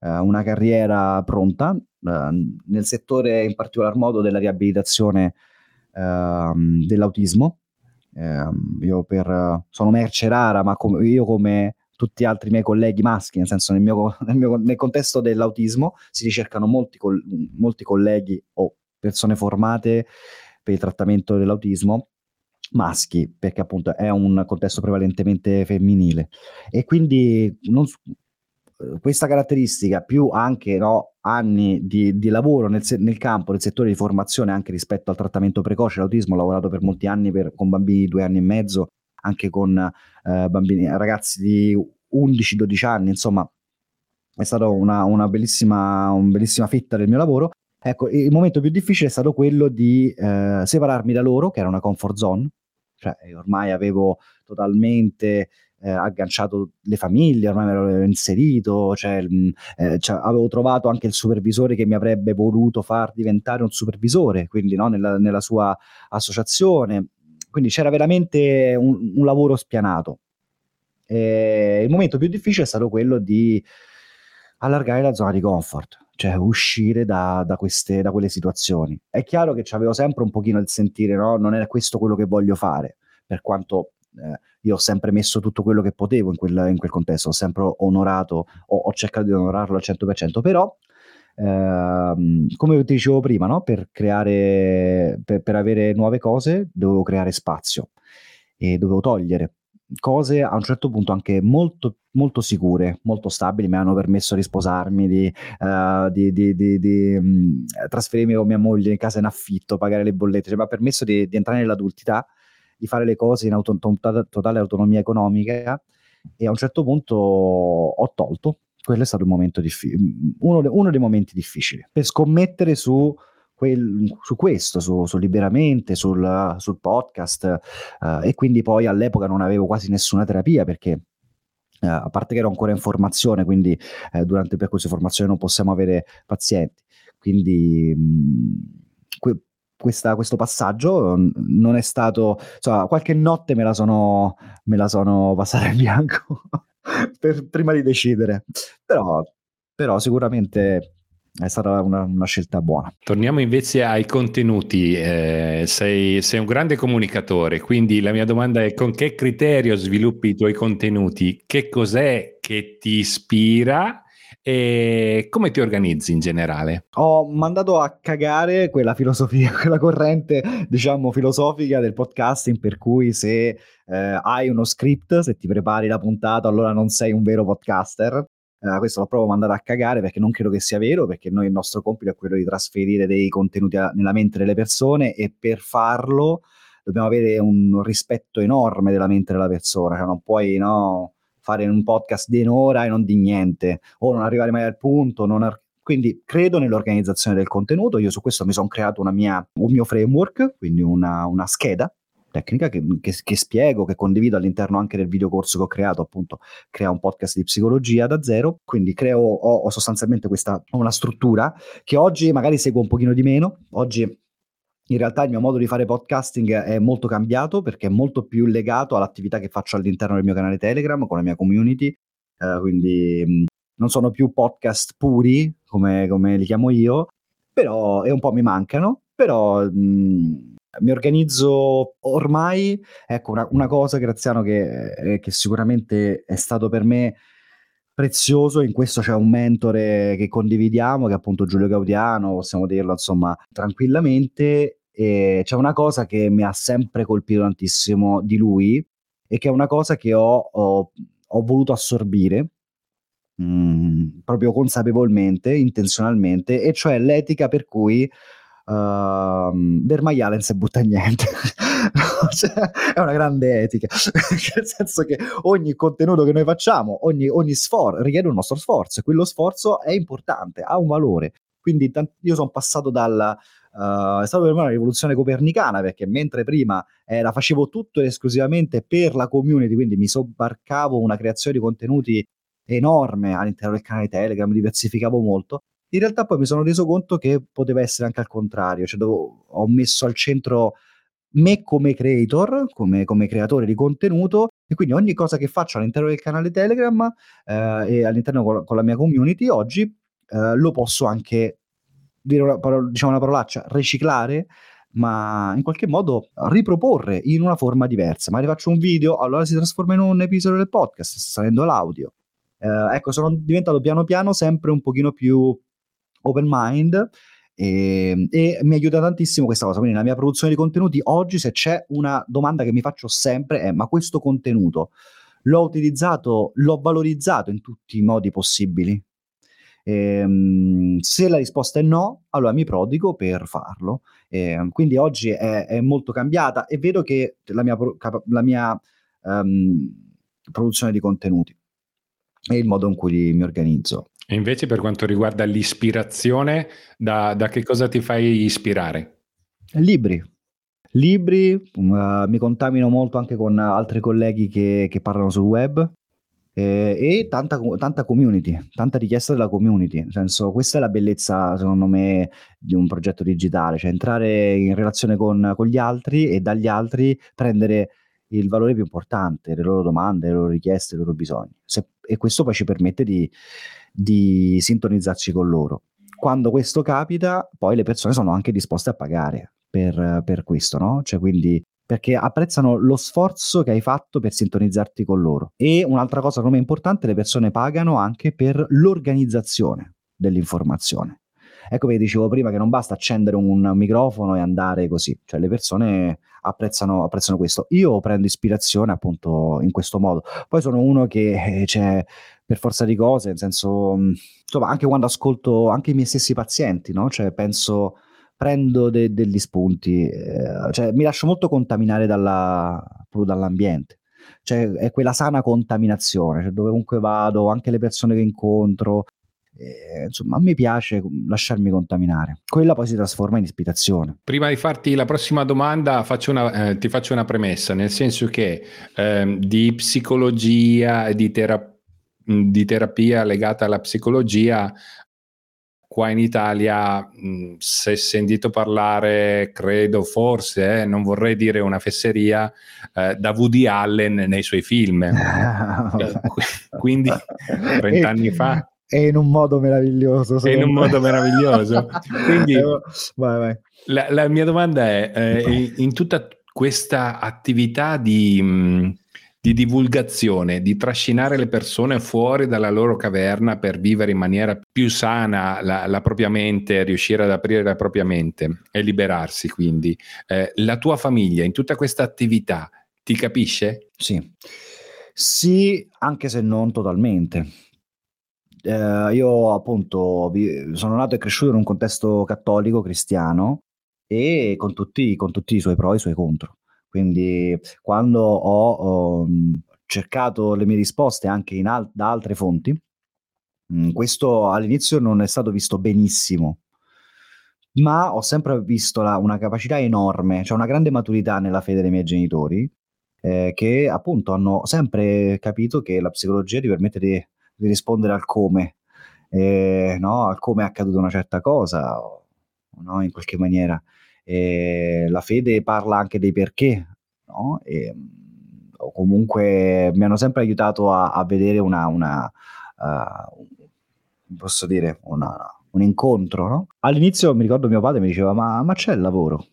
Speaker 2: eh, una carriera pronta, eh, nel settore in particolar modo della riabilitazione ehm, dell'autismo. Ehm, io per, sono merce rara, ma com- io come tutti gli altri miei colleghi maschi, nel senso nel, mio, <laughs> nel, mio, nel contesto dell'autismo si ricercano molti, col- molti colleghi o persone formate per il trattamento dell'autismo maschi, perché appunto è un contesto prevalentemente femminile. E quindi non, eh, questa caratteristica, più anche no, anni di, di lavoro nel, nel, campo, nel settore di formazione, anche rispetto al trattamento precoce, l'autismo, ho lavorato per molti anni per, con bambini di due anni e mezzo, anche con eh, bambini, ragazzi di 11-12 anni, insomma, è stata una, una, bellissima, una bellissima fetta del mio lavoro. Ecco, il momento più difficile è stato quello di eh, separarmi da loro, che era una comfort zone, cioè ormai avevo totalmente eh, agganciato le famiglie, ormai mi ero inserito, cioè, mh, eh, cioè, avevo trovato anche il supervisore che mi avrebbe voluto far diventare un supervisore, quindi no, nella, nella, sua associazione, quindi c'era veramente un, un lavoro spianato. E il momento più difficile è stato quello di allargare la zona di comfort, cioè uscire da, da, queste, da quelle situazioni. È chiaro che avevo sempre un pochino il sentire, no? Non è questo quello che voglio fare, per quanto eh, io ho sempre messo tutto quello che potevo in quel, in quel contesto, ho sempre onorato, ho, ho, cercato di onorarlo al 100%, però ehm, come ti dicevo prima, no? per creare, per, per avere nuove cose dovevo creare spazio e dovevo togliere cose a un certo punto anche molto, molto sicure, molto stabili, mi hanno permesso di sposarmi, di, uh, di, di, di um, trasferirmi con mia moglie in casa in affitto, pagare le bollette, cioè mi ha permesso di, entrare nell'adultità, di fare le cose in auto, totale autonomia economica. E a un certo punto ho tolto. Quello è stato un momento difficile, uno, uno dei momenti difficili. Per scommettere su quel, su questo, su, su Liberamente, sul, sul podcast uh, e quindi poi all'epoca non avevo quasi nessuna terapia perché Uh, a parte che ero ancora in formazione, quindi uh, durante il percorso di formazione non possiamo avere pazienti. Quindi mh, que- questa, questo passaggio non è stato, insomma, qualche notte me la sono, me la sono <laughs> passata in bianco per, prima di decidere, però, però sicuramente è stata una, una, scelta buona.
Speaker 1: Torniamo invece ai contenuti. Eh, sei, sei, un grande comunicatore, quindi la mia domanda è con che criterio sviluppi i tuoi contenuti? Che cos'è che ti ispira? E come ti organizzi in generale?
Speaker 2: Ho mandato a cagare quella filosofia, <laughs> quella corrente, diciamo, filosofica del podcasting, per cui se eh, hai uno script, se ti prepari la puntata, allora non sei un vero podcaster. Uh, questo l'ho proprio mandato a cagare perché non credo che sia vero, perché noi il nostro compito è quello di trasferire dei contenuti a, nella mente delle persone e per farlo dobbiamo avere un rispetto enorme della mente della persona, cioè non puoi no, fare un podcast di un'ora e non di niente, o non arrivare mai al punto, ar- quindi credo nell'organizzazione del contenuto, io su questo mi sono creato mia, un mio framework, quindi una, una scheda tecnica che, che, che, spiego, che condivido all'interno anche del videocorso che ho creato, appunto, crea un podcast di psicologia da zero, quindi creo, ho, ho sostanzialmente questa, una struttura che oggi magari seguo un pochino di meno, oggi in realtà il mio modo di fare podcasting è molto cambiato perché è molto più legato all'attività che faccio all'interno del mio canale Telegram con la mia community, eh, quindi non sono più podcast puri come, come, li chiamo io, però e un po' mi mancano, però mh, mi organizzo ormai, ecco, una, una cosa, Graziano, che, eh, che, sicuramente è stato per me prezioso, in questo c'è un mentore che condividiamo, che è appunto Giulio Gaudiano, possiamo dirlo insomma tranquillamente, e c'è una cosa che mi ha sempre colpito tantissimo di lui e che è una cosa che ho, ho, ho voluto assorbire, mh, mm, proprio consapevolmente, intenzionalmente, e cioè l'etica per cui uh, maiale non si butta niente. <laughs> cioè, è una grande etica, <laughs> nel senso che ogni contenuto che noi facciamo, ogni, ogni sforzo richiede un nostro sforzo e quello sforzo è importante, ha un valore. Quindi t- io sono passato dal... Uh, è stata per me una rivoluzione copernicana perché mentre prima era, facevo tutto esclusivamente per la community, quindi mi sobbarcavo una creazione di contenuti enorme all'interno del canale Telegram, diversificavo molto. In realtà poi mi sono reso conto che poteva essere anche al contrario, cioè dove ho messo al centro me come creator, come, come, creatore di contenuto e quindi ogni cosa che faccio all'interno del canale Telegram eh, e all'interno con, con, la mia community oggi eh, lo posso anche dire una, diciamo una parolaccia, riciclare ma in qualche modo riproporre in una forma diversa. Magari faccio un video, allora si trasforma in un episodio del podcast, salendo l'audio. Eh, ecco, sono diventato piano piano sempre un pochino più open mind e, ehm, e, mi aiuta tantissimo questa cosa. Quindi, nella mia produzione di contenuti, oggi, se c'è una domanda che mi faccio sempre, è: ma questo contenuto l'ho utilizzato, l'ho valorizzato in tutti i modi possibili? E, ehm, se la risposta è no, allora mi prodigo per farlo. E, ehm, quindi oggi è, è, molto cambiata e vedo che la mia, la mia um, produzione di contenuti e il modo in cui mi organizzo.
Speaker 1: E invece per quanto riguarda l'ispirazione, da, da che cosa ti fai ispirare?
Speaker 2: Libri. Libri, uh, mi contamino molto anche con altri colleghi che, che parlano sul web eh, e tanta, tanta, community, tanta richiesta della community. Nel senso, questa è la bellezza, secondo me, di un progetto digitale, cioè entrare in relazione con, con gli altri e dagli altri prendere il valore più importante, le loro domande, le loro richieste, i loro bisogni. Se, e questo poi ci permette di, di sintonizzarci con loro. quando questo capita, poi le persone sono anche disposte a pagare per, per questo, no? Cioè, quindi perché apprezzano lo sforzo che hai fatto per sintonizzarti con loro. E un'altra cosa come importante, le persone pagano anche per l'organizzazione dell'informazione. Ecco vi dicevo prima che non basta accendere un microfono e andare così, cioè le persone apprezzano, apprezzano questo. Io prendo ispirazione appunto in questo modo. Poi sono uno che eh, cioè, per forza di cose, nel senso, insomma, anche quando ascolto anche i miei stessi pazienti, no? Cioè penso prendo de- degli spunti, eh, cioè mi lascio molto contaminare dalla, dall'ambiente. Cioè, è quella sana contaminazione, cioè, dovunque vado, anche le persone che incontro, eh, insomma, a me piace lasciarmi contaminare. Quella poi si trasforma in ispirazione.
Speaker 1: Prima di farti la prossima domanda, faccio una, eh, ti faccio una premessa, nel senso che ehm, di psicologia e di, tera- di terapia legata alla psicologia qua in Italia si è sentito parlare, credo, forse, eh, non vorrei dire una fesseria, eh, da Woody Allen nei suoi film. <laughs> Eh, quindi <laughs> 30 anni fa.
Speaker 2: E in un modo meraviglioso.
Speaker 1: E in un modo meraviglioso. Quindi <laughs> vai, vai. La, la, mia domanda è, eh, in tutta questa attività di... Mh, di divulgazione, di trascinare le persone fuori dalla loro caverna per vivere in maniera più sana la, la propria mente, riuscire ad aprire la propria mente e liberarsi quindi. Eh, la tua famiglia in tutta questa attività ti capisce?
Speaker 2: Sì, sì, anche se non totalmente. Eh, io appunto sono nato e cresciuto in un contesto cattolico, cristiano e con tutti, con tutti i suoi pro e i suoi contro. Quindi quando ho um, cercato le mie risposte anche al- da altre fonti, mh, mm, questo all'inizio non è stato visto benissimo, ma ho sempre visto la, una capacità enorme, cioè una grande maturità nella fede dei miei genitori, eh, che appunto hanno sempre capito che la psicologia ti permette di, di rispondere al come, eh, no? al come è accaduta una certa cosa, no? in qualche maniera. E la fede parla anche dei perché, no? E, o comunque mi hanno sempre aiutato a, a vedere una, una uh, posso dire, una, un incontro. No? All'inizio mi ricordo mio padre mi diceva: Ma, ma c'è il lavoro? <laughs>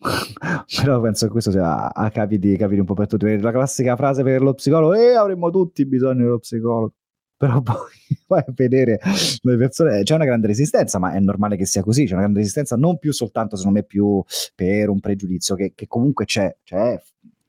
Speaker 2: Però penso che questo sia a capire, capire un po' per tutti. La classica frase per lo psicologo: E eh, avremmo tutti bisogno dello psicologo però poi <laughs> vai a vedere le persone, c'è una grande resistenza, ma è normale che sia così, c'è una grande resistenza non più soltanto secondo me più per un pregiudizio che, che comunque c'è, c'è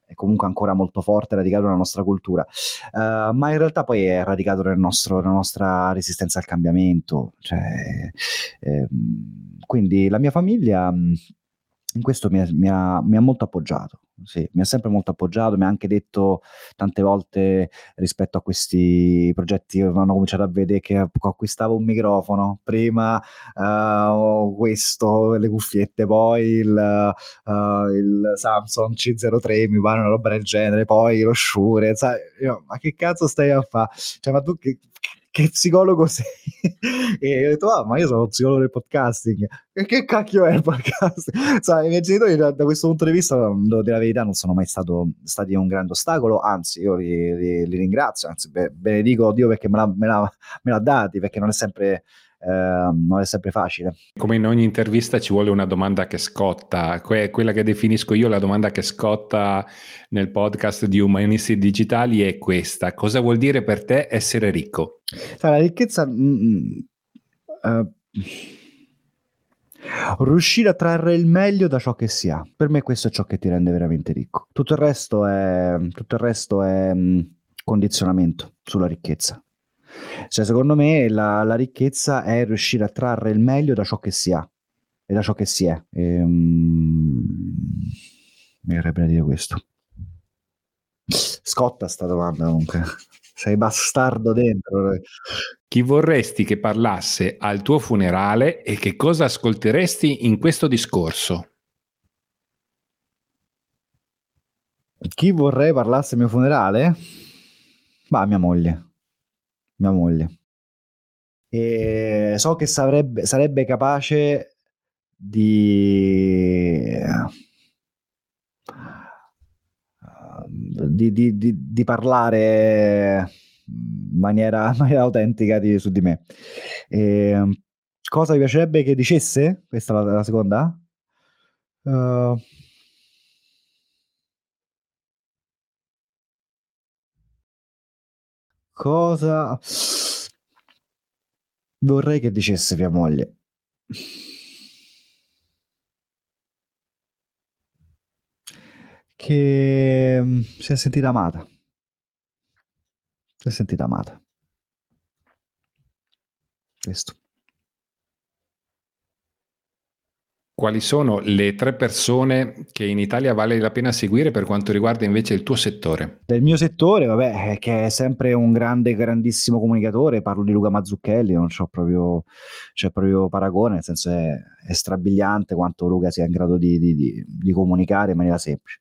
Speaker 2: è comunque ancora molto forte, radicato nella nostra cultura, uh, ma in realtà poi è radicato nel nostro, nella nostra resistenza al cambiamento. Cioè, ehm, quindi la mia famiglia in questo mi, mi, ha, mi ha molto appoggiato sì, mi ha sempre molto appoggiato, mi ha anche detto tante volte rispetto a questi progetti, hanno cominciato a vedere che acquistavo un microfono, prima uh, questo, le cuffiette, poi il, uh, il, Samsung C03, mi pare una roba del genere, poi lo Shure, sai, io, ma che cazzo stai a fare? Cioè, ma tu che, che psicologo <laughs> sei? e ho detto, ah, ma io sono psicologo del podcasting. E che cacchio è il podcasting? <laughs> Sai, i miei genitori da, da, questo punto di vista, devo dire la verità, non sono mai stato, stati un grande ostacolo, anzi, io li, li, li ringrazio, anzi, benedico Dio perché me l'ha, me, l'ha, me l'ha dati, perché non è sempre eh, non è sempre facile.
Speaker 1: Come in ogni intervista ci vuole una domanda che scotta, que- quella che definisco io la domanda che scotta nel podcast di Umanisti Digitali è questa, cosa vuol dire per te essere ricco?
Speaker 2: La ricchezza... Mm, uh, riuscire a trarre il meglio da ciò che si ha. Per me questo è ciò che ti rende veramente ricco. Tutto il resto è, tutto il resto è mm, condizionamento sulla ricchezza. Cioè, secondo me la, la, ricchezza è riuscire a trarre il meglio da ciò che si ha e da ciò che si è. E, um, mi verrebbe a dire questo. Scotta sta domanda comunque. Sei bastardo dentro.
Speaker 1: Chi vorresti che parlasse al tuo funerale e che cosa ascolteresti in questo discorso?
Speaker 2: Chi vorrei parlasse al mio funerale? Ma mia moglie mia moglie. E so che sarebbe, sarebbe capace di, di, di, di, parlare in maniera, in maniera autentica su di me. E, cosa mi piacerebbe che dicesse? Questa è la, la seconda? Uh, cosa vorrei che dicesse mia moglie? Che mm, si è sentita amata. Si è sentita amata. Questo.
Speaker 1: Quali sono le tre persone che in Italia vale la pena seguire per quanto riguarda invece il tuo settore?
Speaker 2: Del mio settore, vabbè, che è sempre un grande, grandissimo comunicatore, parlo di Luca Mazzucchelli, non c'ho proprio, c'è proprio paragone, nel senso è, è strabiliante quanto Luca sia in grado di, di, di, di comunicare in maniera semplice.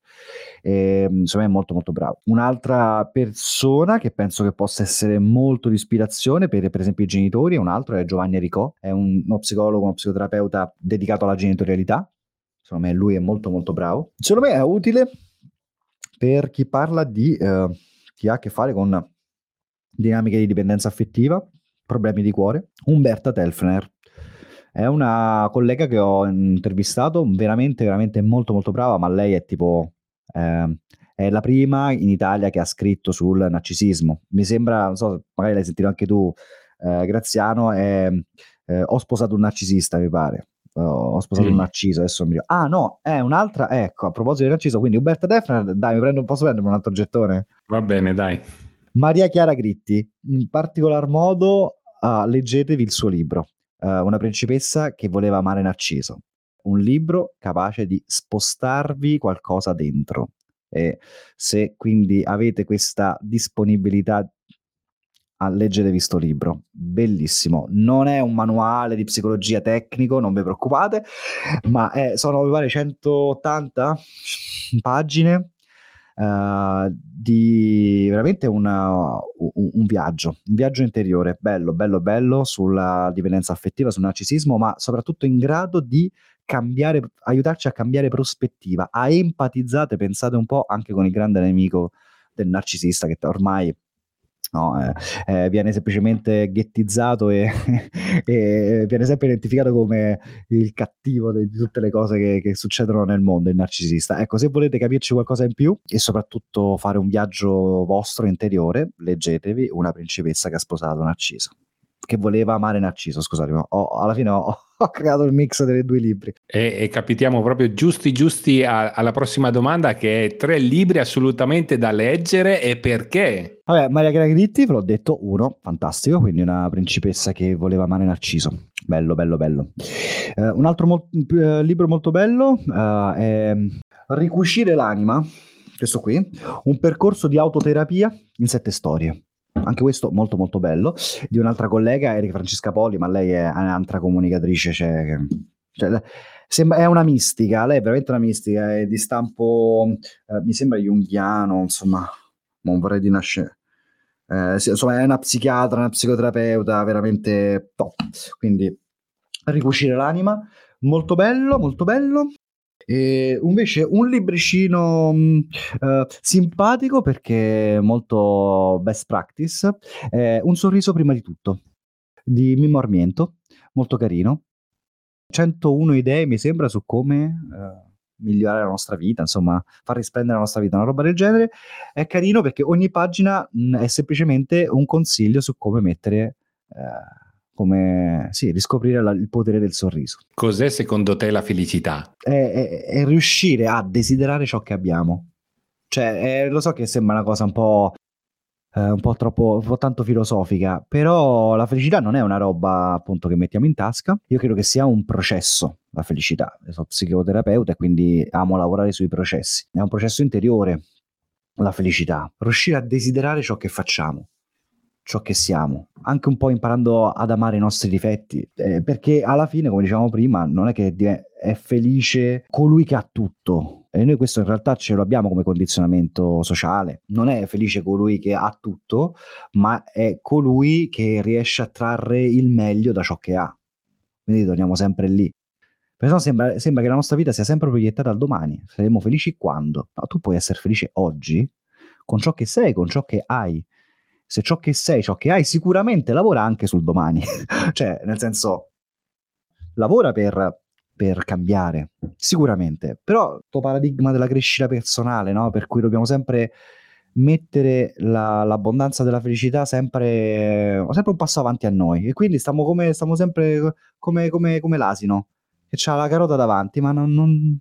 Speaker 2: E, insomma è molto molto bravo. Un'altra persona che penso che possa essere molto di ispirazione per, per esempio i genitori, un altro è Giovanni Ricò, è un, uno psicologo, uno psicoterapeuta dedicato alla genitorialità. Secondo me lui è molto molto bravo. Secondo me è utile per chi parla di eh, chi ha a che fare con dinamiche di dipendenza affettiva, problemi di cuore. Umberta Telfner è una collega che ho intervistato, veramente, veramente molto, molto brava, ma lei è tipo eh, è la prima in Italia che ha scritto sul narcisismo. Mi sembra, non so, magari l'hai sentito anche tu, eh, Graziano, è, eh, ho sposato un narcisista, mi pare. Uh, ho sposato mm. un narciso, adesso mi Ah no, è un'altra, ecco, a proposito di narciso, quindi Uberta Defner, dai, mi prendo, posso prendere un altro gettone?
Speaker 1: Va bene, dai.
Speaker 2: Maria Chiara Gritti, in particolar modo uh, leggetevi il suo libro, uh, Una principessa che voleva amare Narciso un libro capace di spostarvi qualcosa dentro. E se quindi avete questa disponibilità a leggere questo libro, bellissimo. Non è un manuale di psicologia tecnico, non vi preoccupate, ma è, sono mi pare 180 pagine Uh, di veramente una, un, viaggio, un viaggio interiore, bello, bello, bello sulla dipendenza affettiva, sul narcisismo, ma soprattutto in grado di cambiare, aiutarci a cambiare prospettiva, a empatizzate, pensate un po' anche con il grande nemico del narcisista che ormai no, eh, eh, viene semplicemente ghettizzato e, <laughs> e, viene sempre identificato come il cattivo di tutte le cose che, che, succedono nel mondo, il narcisista. Ecco, se volete capirci qualcosa in più e soprattutto fare un viaggio vostro interiore, leggetevi Una principessa che ha sposato Narciso che voleva amare Narciso, scusate, ma ho, alla fine ho, <laughs> ho, creato il mix dei due libri.
Speaker 1: E, e capitiamo proprio giusti giusti a, alla prossima domanda che è tre libri assolutamente da leggere e perché?
Speaker 2: Vabbè, Maria Gragritti, ve l'ho detto, uno, fantastico, quindi una principessa che voleva amare Narciso. Bello, bello, bello. Uh, un altro mo- uh, libro molto bello uh, è Ricucire l'anima, questo qui, un percorso di autoterapia in sette storie anche questo molto molto bello, di un'altra collega, Erika Francesca Poli, ma lei è un'altra comunicatrice, cioè, cioè, sembra, è una mistica, lei è veramente una mistica, è di stampo, eh, mi sembra junghiano, insomma, non vorrei di nascere. Eh, insomma, è una psichiatra, una psicoterapeuta veramente top. Quindi, ricucire l'anima, molto bello, molto bello. E invece un libricino mh, uh, simpatico perché molto best practice, è Un sorriso prima di tutto, di Mimmo Armiento, molto carino. 101 idee mi sembra su come uh, migliorare la nostra vita, insomma, far risplendere la nostra vita, una roba del genere. È carino perché ogni pagina mh, è semplicemente un consiglio su come mettere... Uh, come sì, riscoprire la, il potere del sorriso.
Speaker 1: Cos'è secondo te la felicità?
Speaker 2: È, è, è riuscire a desiderare ciò che abbiamo. Cioè, è, lo so che sembra una cosa un po', eh, un po' troppo, un po' tanto filosofica, però la felicità non è una roba appunto che mettiamo in tasca. Io credo che sia un processo, la felicità. Io sono psicoterapeuta e quindi amo lavorare sui processi. È un processo interiore, la felicità. Riuscire a desiderare ciò che facciamo ciò che siamo, anche un po' imparando ad amare i nostri difetti, eh, perché alla fine, come dicevamo prima, non è che è felice colui che ha tutto. E noi questo in realtà ce lo abbiamo come condizionamento sociale. Non è felice colui che ha tutto, ma è colui che riesce a trarre il meglio da ciò che ha. Quindi torniamo sempre lì. Perché sembra, sembra che la nostra vita sia sempre proiettata al domani. Saremo felici quando? No, tu puoi essere felice oggi con ciò che sei, con ciò che hai se ciò che sei, ciò che hai, sicuramente lavora anche sul domani. <laughs> cioè, nel senso, lavora per, per cambiare, sicuramente, però il paradigma della crescita personale, no? per cui dobbiamo sempre mettere la, l'abbondanza della felicità sempre, sempre, un passo avanti a noi. E quindi stiamo, come, stiamo sempre come, come, come l'asino che ha la carota davanti ma non, non,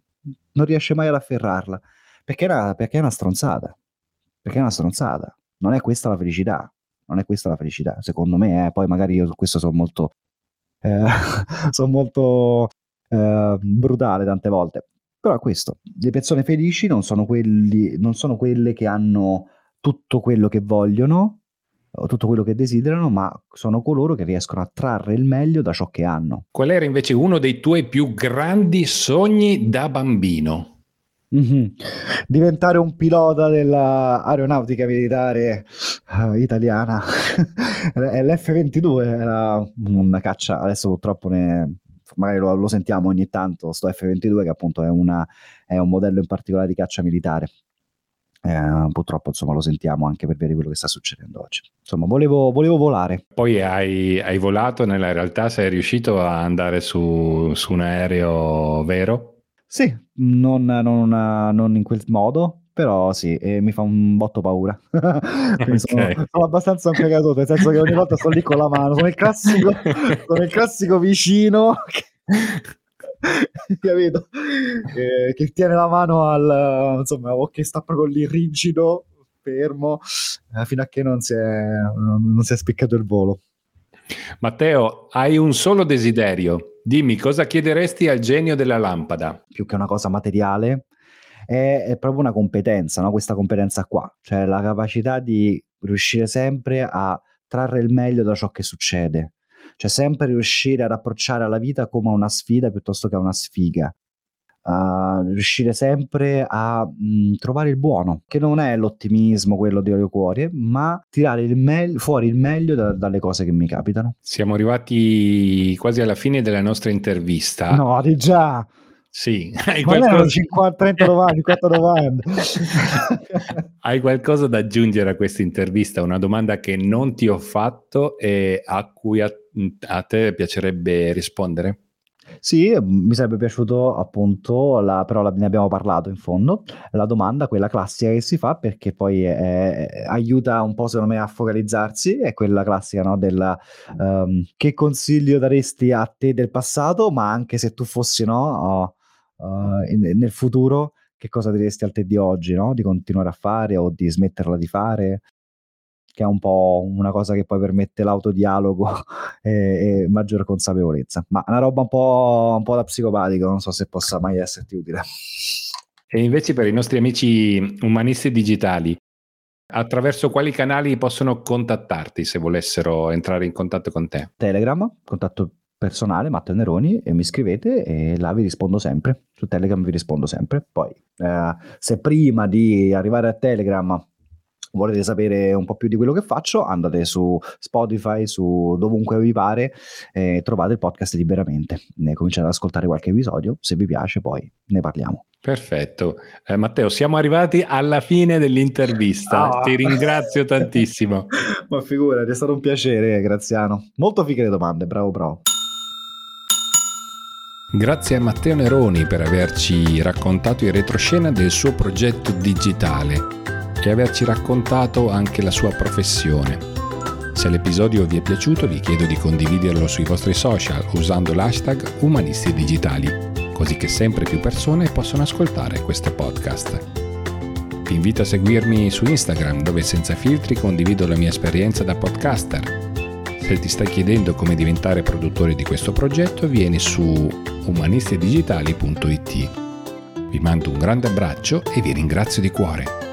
Speaker 2: non riesce mai ad afferrarla. Perché una, perché è una stronzata. Perché è una stronzata non è questa la felicità non è questa la felicità secondo me eh. poi magari io su questo sono molto eh, <laughs> sono molto eh, brutale tante volte però è questo, le persone felici non sono, quelli, non sono quelle che hanno tutto quello che vogliono o tutto quello che desiderano, ma sono coloro che riescono a trarre il meglio da ciò che hanno.
Speaker 1: Qual era invece uno dei tuoi più grandi sogni da bambino?
Speaker 2: Mm-hmm. Diventare un pilota dell'aeronautica militare uh, italiana. <laughs> L'F-22 era una caccia, adesso purtroppo ne, magari lo, lo, sentiamo ogni tanto, sto F-22 che appunto è, una, è un modello in particolare di caccia militare. Eh, purtroppo insomma lo sentiamo anche per di quello che sta succedendo oggi. Insomma, volevo, volevo volare.
Speaker 1: Poi hai, hai, volato, nella realtà sei riuscito a andare su, su un aereo vero?
Speaker 2: Sì, non, non, non in quel modo, però sì, e mi fa un botto paura. <laughs> okay. sono, sono, abbastanza un cagato, nel senso che ogni volta sto lì con la mano, sono il classico, <laughs> sono il classico vicino che, <laughs> capito? Che, che, tiene la mano al, insomma, o che sta proprio lì rigido, fermo, eh, fino a che non si, è, non si è spiccato il volo.
Speaker 1: Matteo, hai un solo desiderio. Dimmi cosa chiederesti al genio della lampada?
Speaker 2: Più che una cosa materiale, è, è proprio una competenza, no? questa competenza qua, cioè la capacità di riuscire sempre a trarre il meglio da ciò che succede, cioè sempre riuscire ad approcciare alla vita come una sfida piuttosto che una sfiga. Uh, riuscire sempre a mh, mm, trovare il buono, che non è l'ottimismo quello di Olio Cuore, ma tirare il me- fuori il meglio da- dalle cose che mi capitano.
Speaker 1: Siamo arrivati quasi alla fine della nostra intervista.
Speaker 2: No, di già.
Speaker 1: Sì, <laughs>
Speaker 2: hai qualcosa... 50, 30 domande, 50 domande. <laughs>
Speaker 1: hai qualcosa da aggiungere a questa intervista? Una domanda che non ti ho fatto e a cui a, a te piacerebbe rispondere?
Speaker 2: Sì, mi sarebbe piaciuto appunto, la, però la, ne abbiamo parlato in fondo, la domanda, quella classica che si fa perché poi è, aiuta un po' secondo me a focalizzarsi, è quella classica no, del um, che consiglio daresti a te del passato, ma anche se tu fossi no, uh, in, nel futuro che cosa diresti al te di oggi, no? di continuare a fare o di smetterla di fare, che è un po' una cosa che poi permette l'autodialogo <laughs> e, e maggiore consapevolezza. Ma una roba un po', un po' da psicopatico, non so se possa mai esserti utile.
Speaker 1: E invece per i nostri amici umanisti digitali, attraverso quali canali possono contattarti se volessero entrare in contatto con te?
Speaker 2: Telegram, contatto personale, Matteo Neroni, e mi scrivete e là vi rispondo sempre. Su Telegram vi rispondo sempre. Poi, eh, se prima di arrivare a Telegram volete sapere un po' più di quello che faccio, andate su Spotify, su dovunque vi pare, e trovate il podcast liberamente. Ne cominciate ad ascoltare qualche episodio, se vi piace poi ne parliamo.
Speaker 1: Perfetto. Eh, Matteo, siamo arrivati alla fine dell'intervista. Oh. Ti ringrazio tantissimo. <laughs>
Speaker 2: Ma figurati, è stato un piacere, Graziano. Molto fighe le domande, bravo bravo.
Speaker 1: Grazie a Matteo Neroni per averci raccontato in retroscena del suo progetto digitale e averci raccontato anche la sua professione. Se l'episodio vi è piaciuto vi chiedo di condividerlo sui vostri social usando l'hashtag Umanisti Digitali, così che sempre più persone possono ascoltare questo podcast. Vi invito a seguirmi su Instagram dove senza filtri condivido la mia esperienza da podcaster se ti stai chiedendo come diventare produttore di questo progetto, vieni su umanistidigitali.it. Vi mando un grande abbraccio e vi ringrazio di cuore.